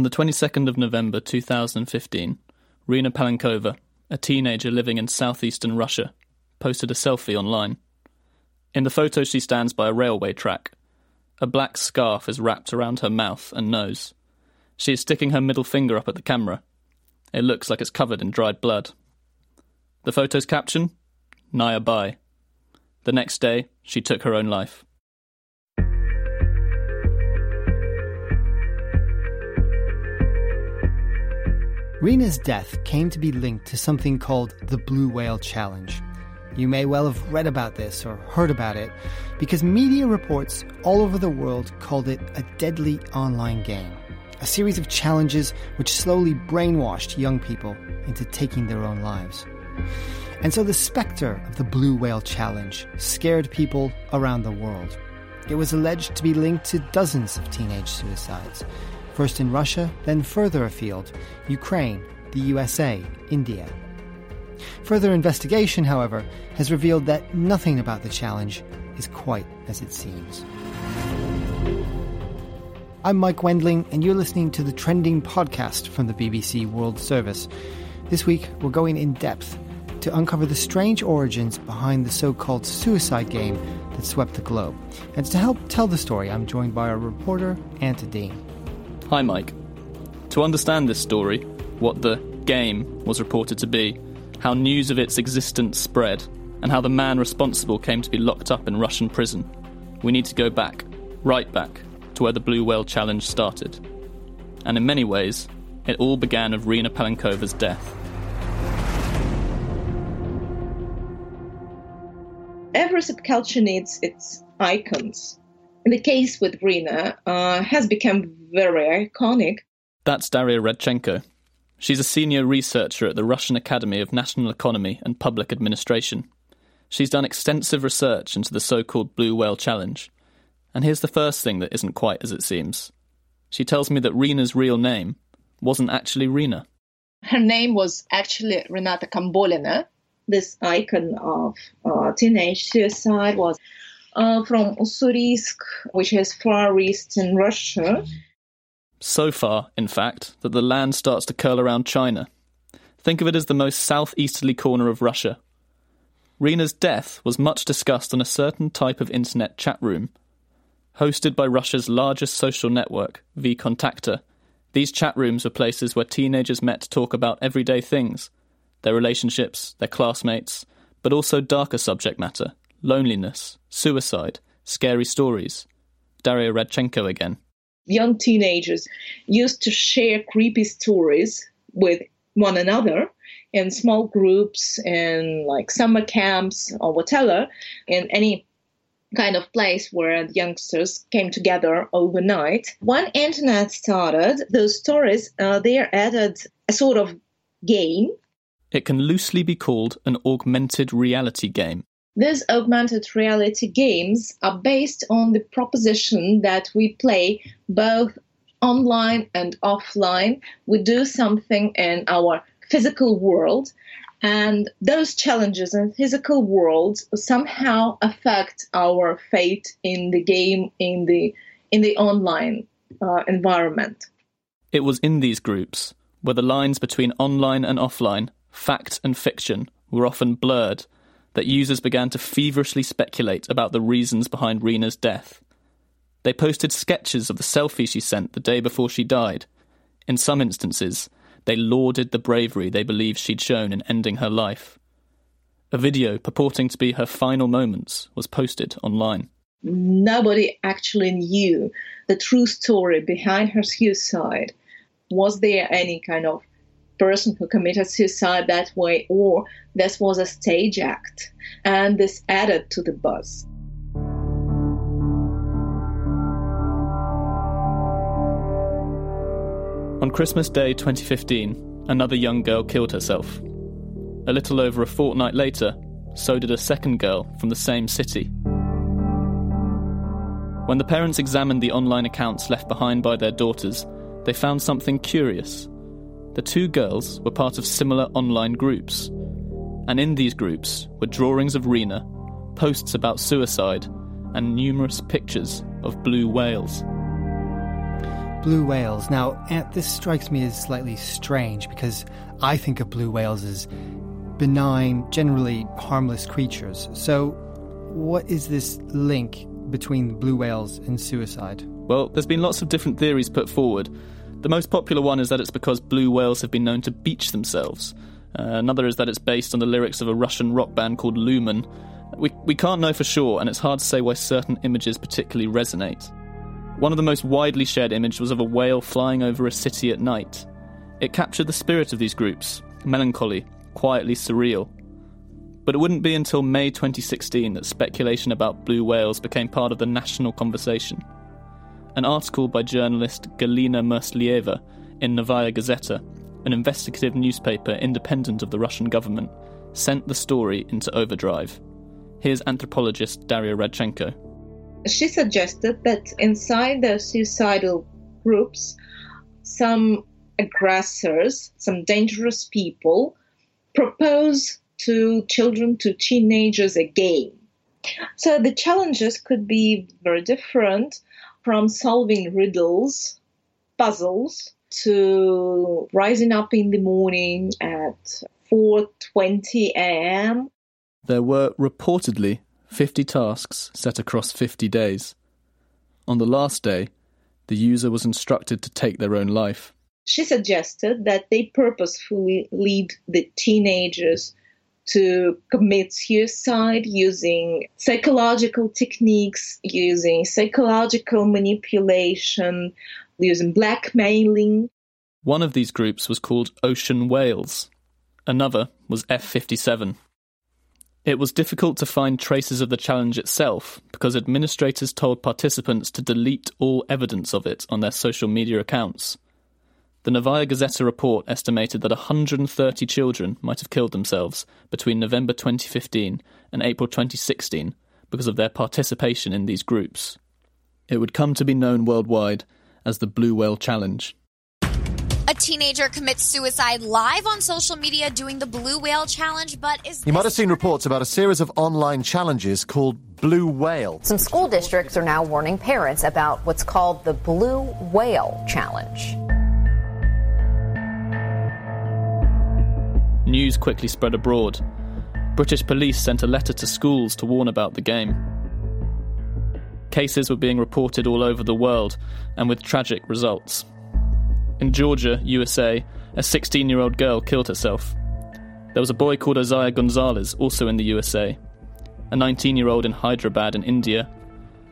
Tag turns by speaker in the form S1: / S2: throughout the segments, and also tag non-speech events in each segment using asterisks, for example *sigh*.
S1: On the 22nd of November 2015, Rina Palenkova, a teenager living in southeastern Russia, posted a selfie online. In the photo, she stands by a railway track. A black scarf is wrapped around her mouth and nose. She is sticking her middle finger up at the camera. It looks like it's covered in dried blood. The photo's caption? Nya bye. The next day, she took her own life.
S2: Rina's death came to be linked to something called the Blue Whale Challenge. You may well have read about this or heard about it because media reports all over the world called it a deadly online game, a series of challenges which slowly brainwashed young people into taking their own lives. And so the spectre of the Blue Whale Challenge scared people around the world. It was alleged to be linked to dozens of teenage suicides, first in Russia, then further afield Ukraine, the USA, India. Further investigation, however, has revealed that nothing about the challenge is quite as it seems. I'm Mike Wendling, and you're listening to the Trending podcast from the BBC World Service. This week, we're going in depth to uncover the strange origins behind the so called suicide game that swept the globe. And to help tell the story, I'm joined by our reporter, Ant Adeane.
S1: Hi, Mike. To understand this story, what the game was reported to be, how news of its existence spread, and how the man responsible came to be locked up in Russian prison, we need to go back, right back, to where the Blue Whale Challenge started. And in many ways, it all began of Rina Palenkova's death.
S3: every subculture needs its icons. The case with Rina uh, has become very iconic.
S1: That's Daria Radchenko. She's a senior researcher at the Russian Academy of National Economy and Public Administration. She's done extensive research into the so called Blue Whale Challenge. And here's the first thing that isn't quite as it seems. She tells me that Rina's real name wasn't actually Rina.
S3: Her name was actually Renata Kambolina, this icon of uh, teenage suicide was uh, from Ussuriysk, which is far east in Russia.
S1: So far, in fact, that the land starts to curl around China. Think of it as the most southeasterly corner of Russia. Rina's death was much discussed on a certain type of internet chat room. Hosted by Russia's largest social network, VKontakte, these chat rooms were places where teenagers met to talk about everyday things their relationships, their classmates, but also darker subject matter loneliness, suicide, scary stories. Daria Radchenko again.
S3: Young teenagers used to share creepy stories with one another in small groups in like summer camps or whatever, in any kind of place where the youngsters came together overnight. When internet started, those stories uh, they added a sort of game
S1: it can loosely be called an augmented reality game.
S3: These augmented reality games are based on the proposition that we play both online and offline. We do something in our physical world, and those challenges in physical world somehow affect our fate in the game in the in the online uh, environment.
S1: It was in these groups where the lines between online and offline fact and fiction were often blurred, that users began to feverishly speculate about the reasons behind Rina's death. They posted sketches of the selfie she sent the day before she died. In some instances, they lauded the bravery they believed she'd shown in ending her life. A video purporting to be her final moments was posted online.
S3: Nobody actually knew the true story behind her suicide. Was there any kind of person who committed suicide that way, or this was a stage act. And this added to the buzz.
S1: On Christmas Day 2015, another young girl killed herself. A little over a fortnight later, so did a second girl from the same city. When the parents examined the online accounts left behind by their daughters, they found something curious. The two girls were part of similar online groups, and in these groups were drawings of Rina, posts about suicide, and numerous pictures of blue whales.
S2: blue whales. Now, Ant, this strikes me as slightly strange because I think of blue whales as benign, generally harmless creatures. So, what is this link between blue whales and suicide?
S1: Well, there's been lots of different theories put forward. The most popular one is that it's because blue whales have been known to beach themselves. Uh, another is that it's based on the lyrics of a Russian rock band called Lumen. We, we can't know for sure, and it's hard to say why certain images particularly resonate. One of the most widely shared images was of a whale flying over a city at night. It captured the spirit of these groups, melancholy, quietly surreal. But it wouldn't be until May 2016 that speculation about blue whales became part of the national conversation. An article by journalist Galina Mursalieva in Novaya Gazeta, an investigative newspaper independent of the Russian government, sent the story into overdrive. Here's anthropologist Daria Radchenko.
S3: She suggested that inside the suicidal groups, some aggressors, some dangerous people, propose to children, to teenagers, a game. So the challenges could be very different from solving riddles, puzzles, to rising up in the morning at 4:20 a.m.
S1: There were reportedly 50 tasks set across 50 days. On the last day, the user was instructed to take their own life.
S3: She suggested that they purposefully lead the teenagers to commit suicide using psychological techniques, using psychological manipulation, using blackmailing.
S1: One of these groups was called Ocean Whales. Another was F 57. It was difficult to find traces of the challenge itself because administrators told participants to delete all evidence of it on their social media accounts. The Novaya Gazeta report estimated that 130 children might have killed themselves between November 2015 and April 2016 because of their participation in these groups. It would come to be known worldwide as the Blue Whale Challenge.
S4: A teenager commits suicide live on social media doing the Blue Whale Challenge, but is.
S5: You might have seen reports about a series of online challenges called Blue Whale.
S6: Some school districts are now warning parents about what's called the Blue Whale Challenge.
S1: News quickly spread abroad. British police sent a letter to schools to warn about the game. Cases were being reported all over the world, and with tragic results. In Georgia, USA, a 16 year old girl killed herself. There was a boy called Isaiah Gonzalez, also in the USA, a 19 year old in Hyderabad in India,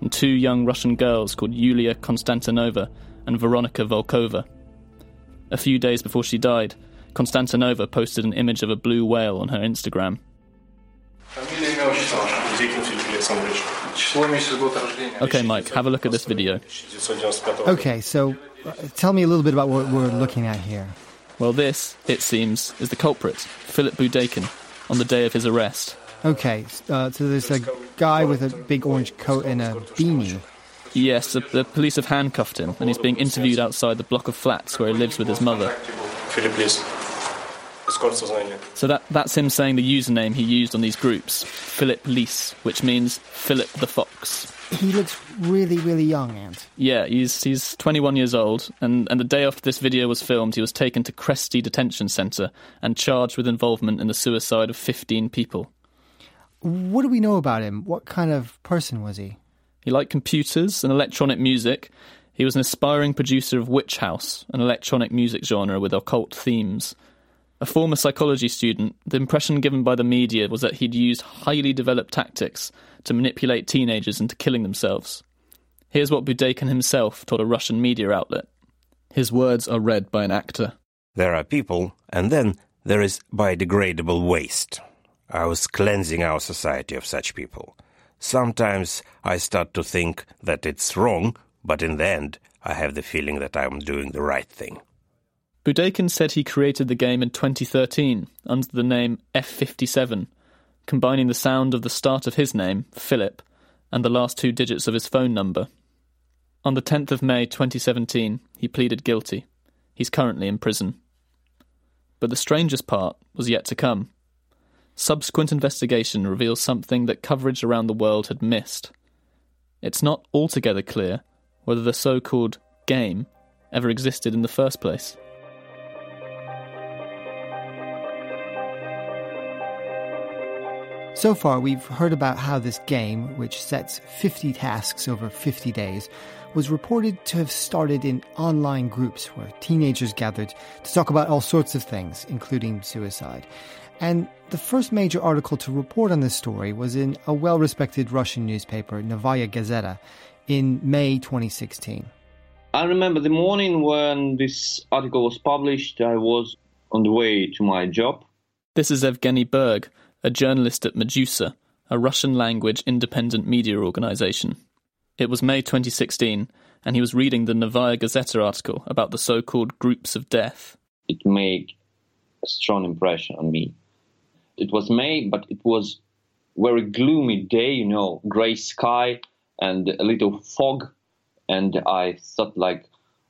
S1: and two young Russian girls called Yulia Konstantinova and Veronika Volkova. A few days before she died, Konstantinova posted an image of a blue whale on her Instagram. Okay, Mike, have a look at this video.
S2: Okay, so uh, tell me a little bit about what we're looking at here.
S1: Well, this, it seems, is the culprit, Philip Budeikin, on the day of his arrest.
S2: Okay, uh, so there's a guy with a big orange coat and a beanie.
S1: Yes, the, the police have handcuffed him, and he's being interviewed outside the block of flats where he lives with his mother. So that, that's him saying the username he used on these groups, Philip Lis, which means Philip the Fox.
S2: He looks really, really young, Ant.
S1: Yeah, he's he's 21 years old, and, and the day after this video was filmed, he was taken to Kresty Detention Centre and charged with involvement in the suicide of 15 people.
S2: What do we know about him? What kind of person was he?
S1: He liked computers and electronic music. He was an aspiring producer of Witch House, an electronic music genre with occult themes. A former psychology student, the impression given by the media was that he'd used highly developed tactics to manipulate teenagers into killing themselves. Here's what Budeikin himself told a Russian media outlet. His words are read by an actor.
S7: There are people, and then there is biodegradable waste. I was cleansing our society of such people. Sometimes I start to think that it's wrong, but in the end, I have the feeling that I'm doing the right thing.
S1: Budeikin said he created the game in 2013 under the name F57, combining the sound of the start of his name, Philip, and the last two digits of his phone number. On the 10th of May 2017, he pleaded guilty. He's currently in prison. But the strangest part was yet to come. Subsequent investigation reveals something that coverage around the world had missed. It's not altogether clear whether the so called game ever existed in the first place.
S2: So far, we've heard about how this game, which sets 50 tasks over 50 days, was reported to have started in online groups where teenagers gathered to talk about all sorts of things, including suicide. And the first major article to report on this story was in a well respected Russian newspaper, Novaya Gazeta, in May 2016.
S8: I remember the morning when this article was published, I was on the way to my job.
S1: This is Evgeny Berg, a journalist at Meduza, a Russian language independent media organization. It was May 2016, and he was reading the Novaya Gazeta article about the so called groups of death.
S8: It made a strong impression on me. It was May, but it was very gloomy day, you know, gray sky and a little fog. And I thought like,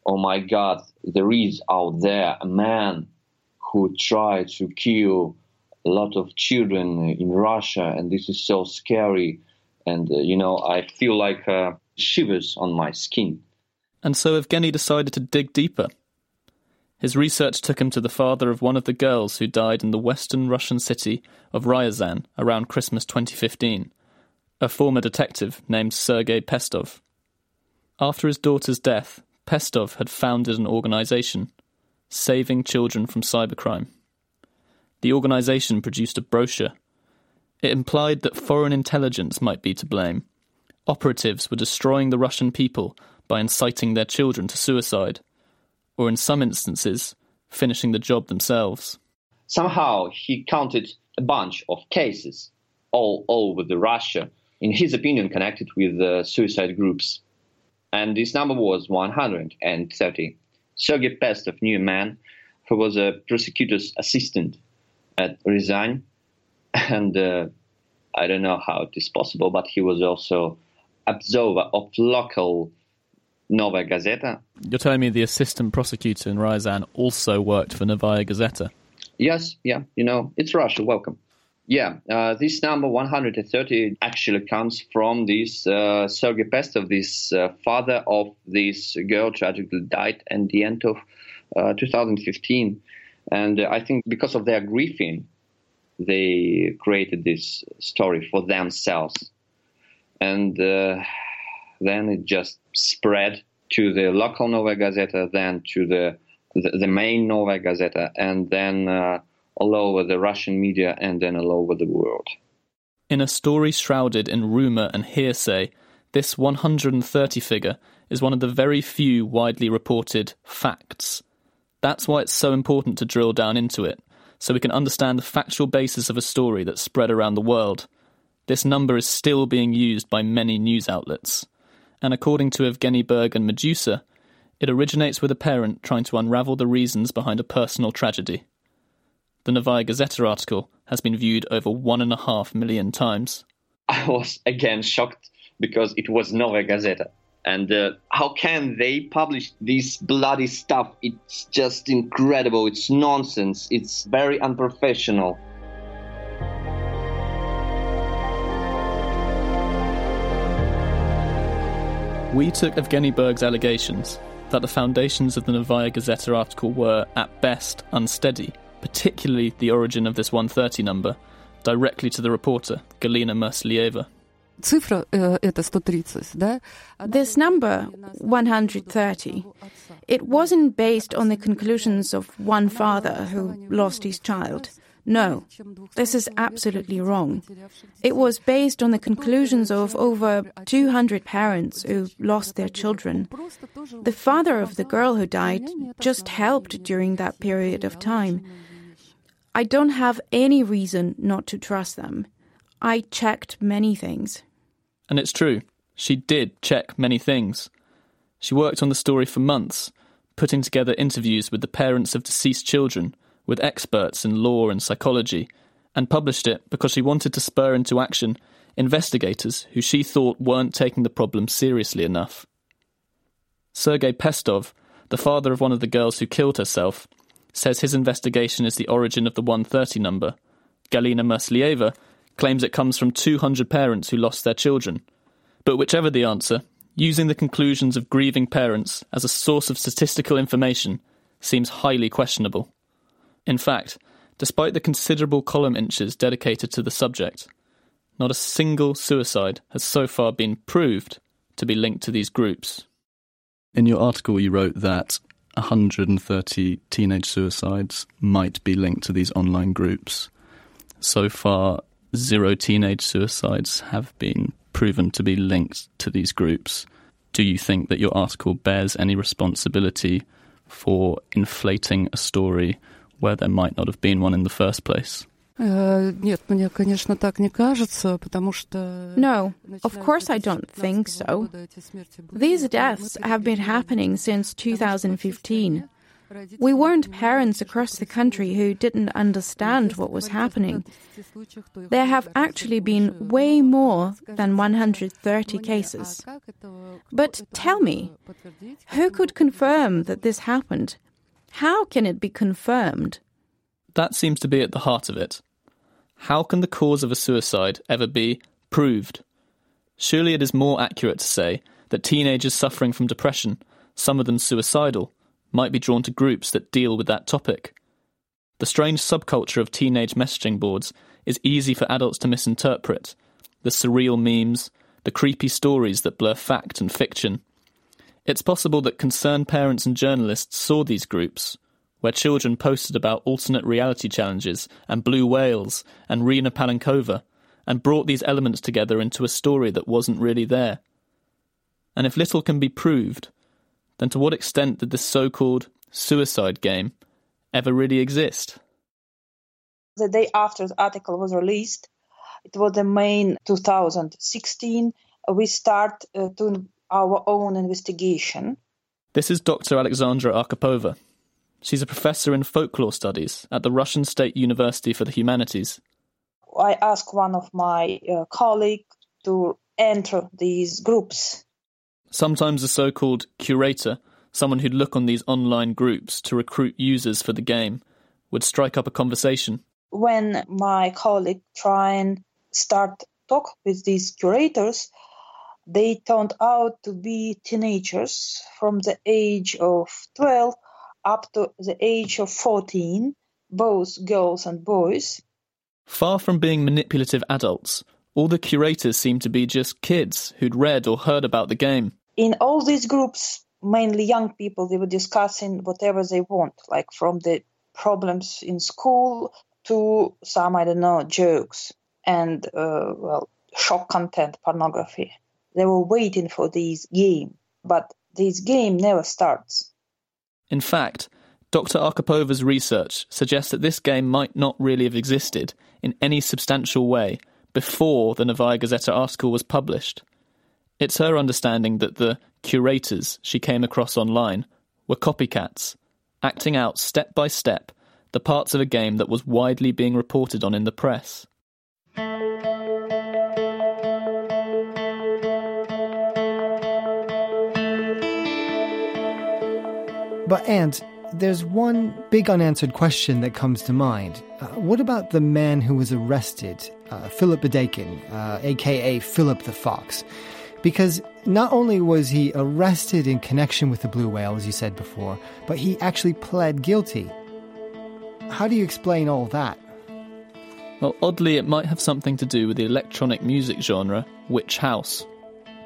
S8: oh my God, there is out there a man who tried to kill a lot of children in Russia, and this is so scary. And, uh, you know, I feel like uh, shivers on my skin.
S1: And so Evgeny decided to dig deeper. His research took him to the father of one of the girls who died in the western Russian city of Ryazan around Christmas 2015, a former detective named Sergei Pestov. After his daughter's death, Pestov had founded an organization, Saving Children from Cybercrime the organisation produced a brochure. It implied that foreign intelligence might be to blame. Operatives were destroying the Russian people by inciting their children to suicide, or in some instances, finishing the job themselves.
S8: Somehow he counted a bunch of cases all over the Russia, in his opinion, connected with suicide groups. And this number was 130. Sergei Pestov knew a man who was a prosecutor's assistant at Ryazan, *laughs* and uh, I don't know how it is possible, but he was also observer of local Novaya Gazeta.
S1: You're telling me the assistant prosecutor in Ryazan also worked for Novaya Gazeta?
S8: Yes, yeah, you know, it's Russia, welcome. Yeah, uh, this number 130 actually comes from this uh, Sergei Pestov, this uh, father of this girl tragically died at the end of uh, 2015. And I think because of their grieving, they created this story for themselves. And uh, then it just spread to the local Novaya Gazeta, then to the, the, the main Novaya Gazeta, and then uh, all over the Russian media, and then all over the world.
S1: In a story shrouded in rumour and hearsay, this 130 figure is one of the very few widely reported facts that's why it's so important to drill down into it, so we can understand the factual basis of a story that's spread around the world. This number is still being used by many news outlets. And according to Evgeny Berg and Meduza, it originates with a parent trying to unravel the reasons behind a personal tragedy. The Novaya Gazeta article has been viewed over one and a half million times.
S8: I was again shocked because it was Novaya Gazeta and uh, how can they publish this bloody stuff? It's just incredible. It's nonsense. It's very unprofessional.
S1: We took evgeny berg's allegations that the foundations of the novaya gazeta article were at best unsteady particularly the origin of this 130 number directly to the reporter galina mursalieva
S9: цифра это 130, да?
S10: This number, 130, it wasn't based on the conclusions of one father who lost his child. No, this is absolutely wrong. It was based on the conclusions of over 200 parents who lost their children. The father of the girl who died just helped during that period of time. I don't have any reason not to trust them. I checked many things.
S1: And it's true, she did check many things. She worked on the story for months, putting together interviews with the parents of deceased children, with experts in law and psychology, and published it because she wanted to spur into action investigators who she thought weren't taking the problem seriously enough. Sergei Pestov, the father of one of the girls who killed herself, says his investigation is the origin of the 130 number. Galina Mursalieva claims it comes from 200 parents who lost their children. But whichever the answer, using the conclusions of grieving parents as a source of statistical information seems highly questionable. In fact, despite the considerable column inches dedicated to the subject, not a single suicide has so far been proved to be linked to these groups.
S11: In your article, you wrote that 130 teenage suicides might be linked to these online groups. So far, zero teenage suicides have been proven to be linked to these groups. Do you think that your article bears any responsibility for inflating a story where there might not have been one in the first place?
S10: No, of course I don't think so. These deaths have been happening since 2015. We weren't parents across the country who didn't understand what was happening. There have actually been way more than 130 cases. But tell me, who could confirm that this happened? How can it be confirmed?
S1: That seems to be at the heart of it. How can the cause of a suicide ever be proved? Surely it is more accurate to say that teenagers suffering from depression, some of them suicidal, might be drawn to groups that deal with that topic. The strange subculture of teenage messaging boards is easy for adults to misinterpret. The surreal memes, the creepy stories that blur fact and fiction. It's possible that concerned parents and journalists saw these groups, where children posted about alternate reality challenges and blue whales and Rina Palenkova, and brought these elements together into a story that wasn't really there. And if little can be proved, then to what extent did this so called suicide game ever really exist?
S12: The day after the article was released, it was the May 2016, we start uh, doing our own investigation.
S1: This is Dr. Alexandra Arkhipova. She's a professor in folklore studies at the Russian State University for the Humanities.
S12: I asked one of my uh, colleagues to enter these groups.
S1: Sometimes a so called curator, someone who'd look on these online groups to recruit users for the game, would strike up a conversation.
S12: When my colleague try and start talk with these curators, they turned out to be teenagers from the age of 12 up to the age of 14, both girls and boys.
S1: Far from being manipulative adults, all the curators seemed to be just kids who'd read or heard about the game.
S12: In all these groups, mainly young people, they were discussing whatever they want, like from the problems in school to some, I don't know, jokes and, uh, well, shock content, pornography. They were waiting for this game, but this game never starts.
S1: In fact, Dr. Arkhipova's research suggests that this game might not really have existed in any substantial way before the Novaya Gazeta article was published. It's her understanding that the curators she came across online were copycats, acting out step by step the parts of a game that was widely being reported on in the press.
S2: But, Ant, there's one big unanswered question that comes to mind. Uh, what about the man who was arrested, uh, Philip Budeikin, uh, aka Philip the Fox? Because not only was he arrested in connection with the blue whale, as you said before, but he actually pled guilty. How do you explain all that?
S1: Well, oddly, it might have something to do with the electronic music genre, Witch House.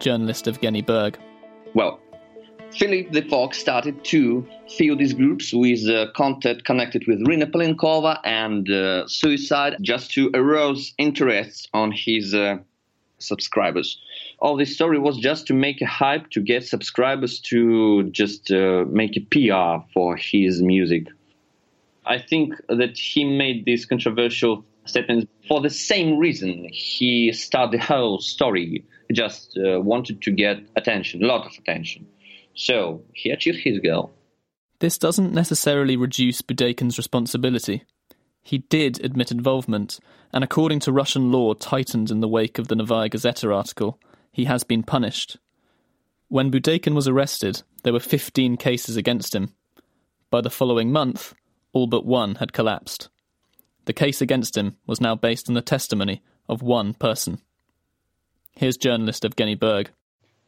S1: Journalist Evgeny Berg.
S8: Well, Philip the Fox started to fill these groups with uh, content connected with Rina Palenkova and uh, suicide just to arouse interest on his uh, subscribers. All this story was just to make a hype to get subscribers to just uh, make a PR for his music. I think that he made this controversial statement for the same reason he started the whole story. Just uh, wanted to get attention, a lot of attention. So he achieved his goal.
S1: This doesn't necessarily reduce Budeikin's responsibility. He did admit involvement, and according to Russian law tightened in the wake of the Novaya Gazeta article, he has been punished. When Budeikin was arrested, there were 15 cases against him. By the following month, all but one had collapsed. The case against him was now based on the testimony of one person. Here's journalist Evgeny Berg.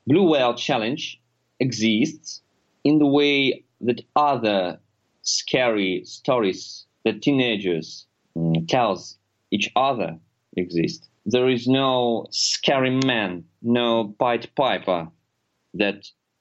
S8: Blue Whale Challenge exists in the way that other scary stories that teenagers um, tells each other exist. There is no scary man, no Pied Piper that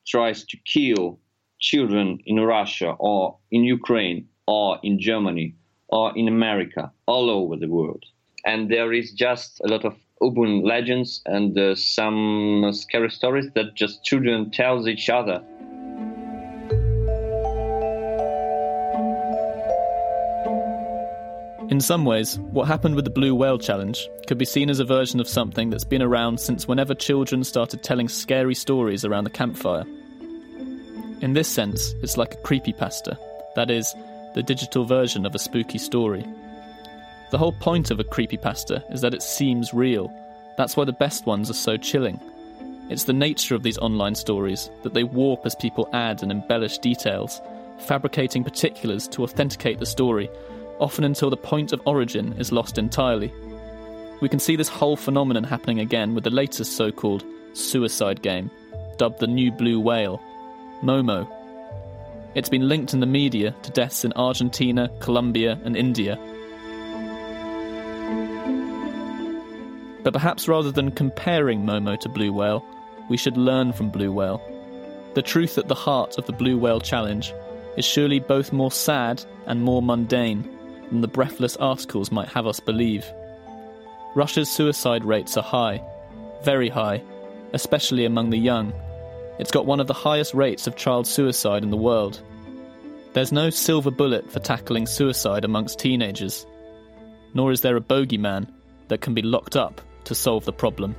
S8: tries to kill children in Russia or in Ukraine or in Germany or in America, all over the world. And there is just a lot of urban legends and uh, some scary stories that just children tells each other.
S1: In some ways, what happened with the Blue Whale Challenge could be seen as a version of something that's been around since whenever children started telling scary stories around the campfire. In this sense, it's like a creepypasta, that is, the digital version of a spooky story. The whole point of a creepypasta is that it seems real. That's why the best ones are so chilling. It's the nature of these online stories that they warp as people add and embellish details, fabricating particulars to authenticate the story, often until the point of origin is lost entirely. We can see this whole phenomenon happening again with the latest so called suicide game, dubbed the New Blue Whale, Momo. It's been linked in the media to deaths in Argentina, Colombia, and India. But perhaps rather than comparing Momo to Blue Whale, we should learn from Blue Whale. The truth at the heart of the Blue Whale Challenge is surely both more sad and more mundane than the breathless articles might have us believe. Russia's suicide rates are high, very high, especially among the young. It's got one of the highest rates of child suicide in the world. There's no silver bullet for tackling suicide amongst teenagers, nor is there a bogeyman that can be locked up to solve the problem.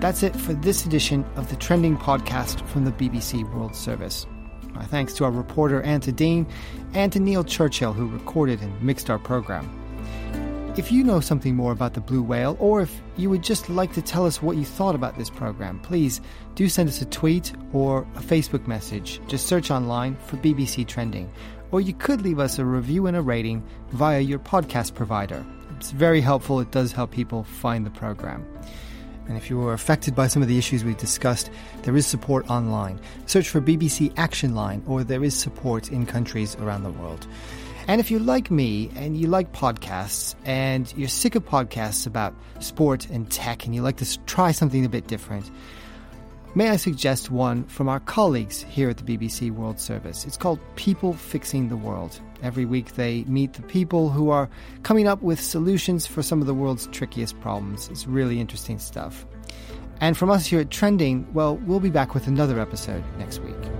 S2: That's it for this edition of the Trending Podcast from the BBC World Service. My thanks to our reporter Ant Adeane and to Neil Churchill, who recorded and mixed our program. If you know something more about the blue whale, or if you would just like to tell us what you thought about this program, please do send us a tweet or a Facebook message. Just search online for BBC Trending. Or you could leave us a review and a rating via your podcast provider. It's very helpful, it does help people find the program. And if you were affected by some of the issues we've discussed, there is support online. Search for BBC Action Line, or there is support in countries around the world. And if you're like me and you like podcasts and you're sick of podcasts about sport and tech and you like to try something a bit different, may I suggest one from our colleagues here at the BBC World Service? It's called People Fixing the World. Every week they meet the people who are coming up with solutions for some of the world's trickiest problems. It's really interesting stuff. And from us here at Trending, well, we'll be back with another episode next week.